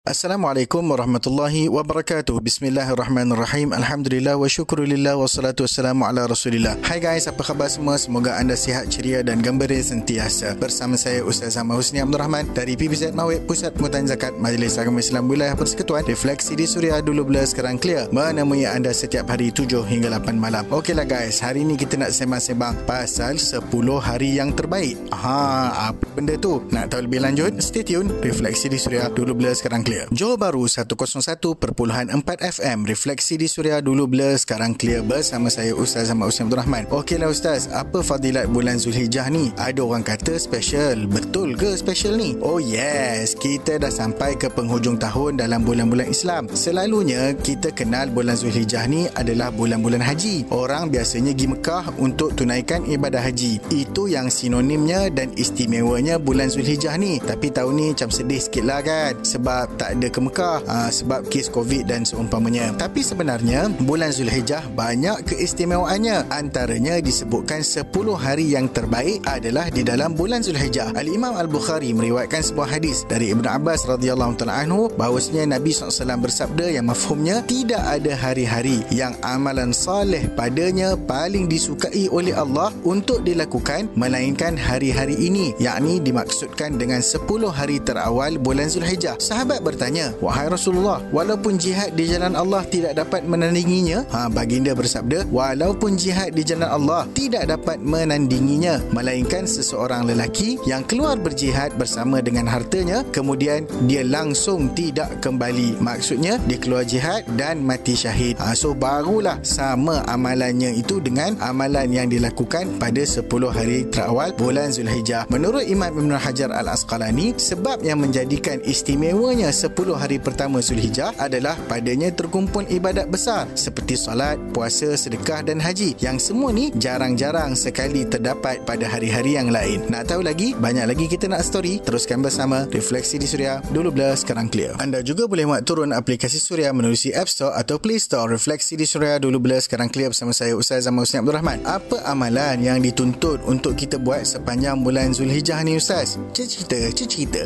Assalamualaikum warahmatullahi wabarakatuh. Bismillahirrahmanirrahim. Alhamdulillah wa syukurillah wa salatu wassalamu ala rasulillah. Hai guys, apa khabar semua? Semoga anda sihat, ceria dan gembira sentiasa. Bersama saya Ustaz Ahmad Husni Abdul Rahman dari PBZ Mawib Pusat Pengutan Zakat Majlis Agama Islam Wilayah Persekutuan. Refleksi di Suria dulu bila sekarang clear. Menemui anda setiap hari 7 hingga 8 malam. Okeylah guys, hari ini kita nak sembang-sembang pasal 10 hari yang terbaik. Aha, apa benda tu? Nak tahu lebih lanjut? Stay tune. Refleksi di Suria dulu bila sekarang clear. Johor Baru 101.4 FM Refleksi di Suria dulu blur Sekarang clear bersama saya Ustaz Ahmad Usman Abdul Rahman Okeylah Ustaz Apa fadilat bulan Zulhijjah ni? Ada orang kata special Betul ke special ni? Oh yes Kita dah sampai ke penghujung tahun Dalam bulan-bulan Islam Selalunya Kita kenal bulan Zulhijjah ni Adalah bulan-bulan haji Orang biasanya pergi Mekah Untuk tunaikan ibadah haji Itu yang sinonimnya Dan istimewanya bulan Zulhijjah ni Tapi tahun ni macam sedih sikit lah kan Sebab tak ada ke Mekah uh, sebab kes COVID dan seumpamanya. Tapi sebenarnya bulan Zulhijjah banyak keistimewaannya. Antaranya disebutkan 10 hari yang terbaik adalah di dalam bulan Zulhijjah. Al-Imam Al-Bukhari meriwayatkan sebuah hadis dari Ibn Abbas radhiyallahu taala anhu bahawasanya Nabi SAW bersabda yang mafhumnya tidak ada hari-hari yang amalan saleh padanya paling disukai oleh Allah untuk dilakukan melainkan hari-hari ini yakni dimaksudkan dengan 10 hari terawal bulan Zulhijjah. Sahabat bertanya, "Wahai Rasulullah, walaupun jihad di jalan Allah tidak dapat menandinginya?" Ha, baginda bersabda, "Walaupun jihad di jalan Allah tidak dapat menandinginya, melainkan seseorang lelaki yang keluar berjihad bersama dengan hartanya, kemudian dia langsung tidak kembali." Maksudnya, dia keluar jihad dan mati syahid. Ha, so barulah sama amalannya itu dengan amalan yang dilakukan pada 10 hari terawal bulan Zulhijjah. Menurut Imam Ibn Hajar Al-Asqalani, sebab yang menjadikan istimewanya 10 hari pertama Zulhijjah adalah padanya terkumpul ibadat besar seperti solat, puasa, sedekah dan haji yang semua ni jarang-jarang sekali terdapat pada hari-hari yang lain. Nak tahu lagi? Banyak lagi kita nak story. Teruskan bersama Refleksi di Suria. Dulu blur, sekarang clear. Anda juga boleh muat turun aplikasi Suria menerusi App Store atau Play Store. Refleksi di Suria. Dulu blur, sekarang clear bersama saya Ustaz Zaman Husni Abdul Rahman. Apa amalan yang dituntut untuk kita buat sepanjang bulan Zulhijjah ni Ustaz? Cerita, cerita.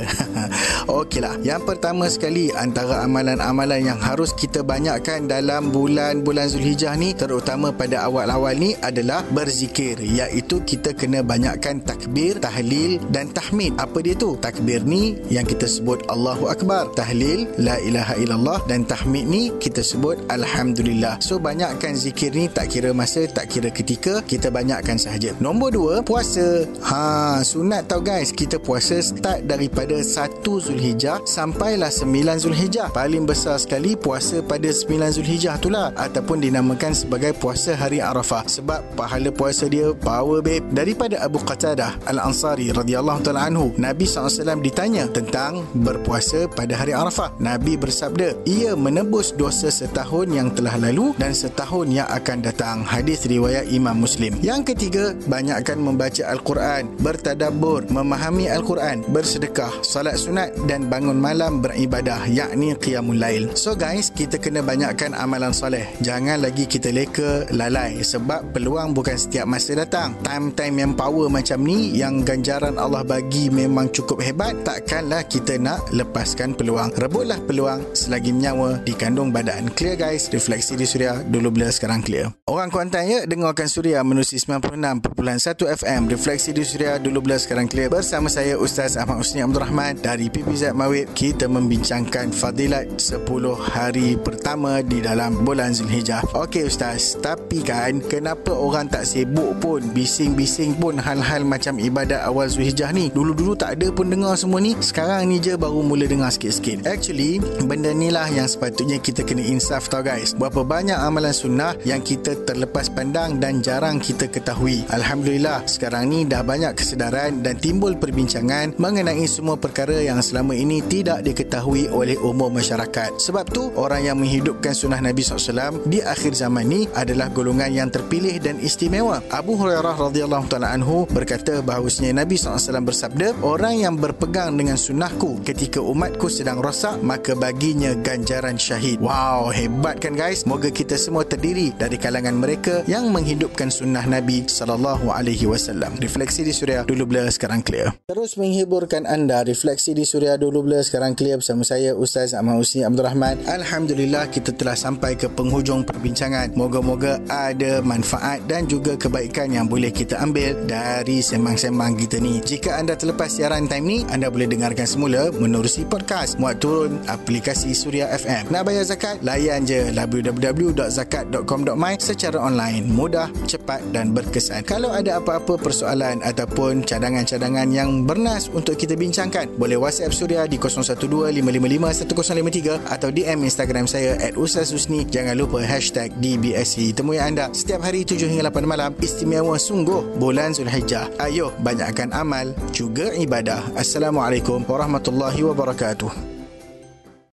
Okeylah. Yang pertama sekali antara amalan-amalan yang harus kita banyakkan dalam bulan-bulan Zulhijjah ni terutama pada awal-awal ni adalah berzikir iaitu kita kena banyakkan takbir, tahlil dan tahmid. Apa dia tu? Takbir ni yang kita sebut Allahu Akbar, tahlil la ilaha illallah dan tahmid ni kita sebut alhamdulillah. So banyakkan zikir ni tak kira masa, tak kira ketika, kita banyakkan sahaja. Nombor dua, puasa. Ha, sunat tau guys, kita puasa start daripada 1 Zulhijjah sampailah 9 Zulhijjah. Paling besar sekali puasa pada 9 Zulhijjah tu lah ataupun dinamakan sebagai puasa hari Arafah sebab pahala puasa dia power babe. Daripada Abu Qatadah Al-Ansari radhiyallahu taala anhu, Nabi SAW ditanya tentang berpuasa pada hari Arafah. Nabi bersabda, ia menebus dosa setahun yang telah lalu dan setahun yang akan datang. Hadis riwayat Imam Muslim. Yang ketiga, banyakkan membaca Al-Quran, bertadabbur, memahami Al-Quran, bersedekah, salat sunat dan bangun malam beribadah yakni qiyamul lail. So guys, kita kena banyakkan amalan soleh. Jangan lagi kita leka lalai sebab peluang bukan setiap masa datang. Time-time yang power macam ni yang ganjaran Allah bagi memang cukup hebat, takkanlah kita nak lepaskan peluang. Rebutlah peluang selagi nyawa dikandung badan. Clear guys, refleksi di Suria dulu bila sekarang clear. Orang Kuantan ya, dengarkan Suria menusi 96.1 FM. Refleksi di Suria dulu bila sekarang clear. Bersama saya Ustaz Ahmad Husni Abdul Rahman dari PPZ Mawib. Kita membincangkan fadilat 10 hari pertama di dalam bulan Zulhijjah. Okey Ustaz, tapi kan kenapa orang tak sibuk pun bising-bising pun hal-hal macam ibadat awal Zulhijjah ni? Dulu-dulu tak ada pun dengar semua ni. Sekarang ni je baru mula dengar sikit-sikit. Actually, benda ni lah yang sepatutnya kita kena insaf tau guys. Berapa banyak amalan sunnah yang kita terlepas pandang dan jarang kita ketahui. Alhamdulillah, sekarang ni dah banyak kesedaran dan timbul perbincangan mengenai semua perkara yang selama ini tidak diketahui oleh umum masyarakat. Sebab tu, orang yang menghidupkan sunnah Nabi SAW di akhir zaman ni adalah golongan yang terpilih dan istimewa. Abu Hurairah radhiyallahu taala anhu berkata bahawasanya Nabi SAW bersabda, orang yang berpegang dengan sunnahku ketika umatku sedang rosak, maka baginya ganjaran syahid. Wow, hebat kan guys? Moga kita semua terdiri dari kalangan mereka yang menghidupkan sunnah Nabi sallallahu alaihi wasallam. Refleksi di Suria dulu bila sekarang clear. Clear. Terus menghiburkan anda refleksi di Suria 12 sekarang clear bersama saya Ustaz Ahmad Husni Abdul Rahman. Alhamdulillah kita telah sampai ke penghujung perbincangan. Moga-moga ada manfaat dan juga kebaikan yang boleh kita ambil dari sembang-sembang kita ni. Jika anda terlepas siaran time ni, anda boleh dengarkan semula menerusi podcast. Muat turun aplikasi Suria FM. Nak bayar zakat? Layan je www.zakat.com.my secara online. Mudah, cepat dan berkesan. Kalau ada apa-apa persoalan ataupun cadangan-cadangan yang bernas untuk kita bincangkan, boleh WhatsApp Suria di 012-555-1053 atau DM Instagram saya at Ustaz Husni. Jangan lupa hashtag DBSC. Temui anda setiap hari 7 hingga 8 malam. Istimewa sungguh bulan Zulhijjah. Ayo, banyakkan amal juga ibadah. Assalamualaikum warahmatullahi wabarakatuh.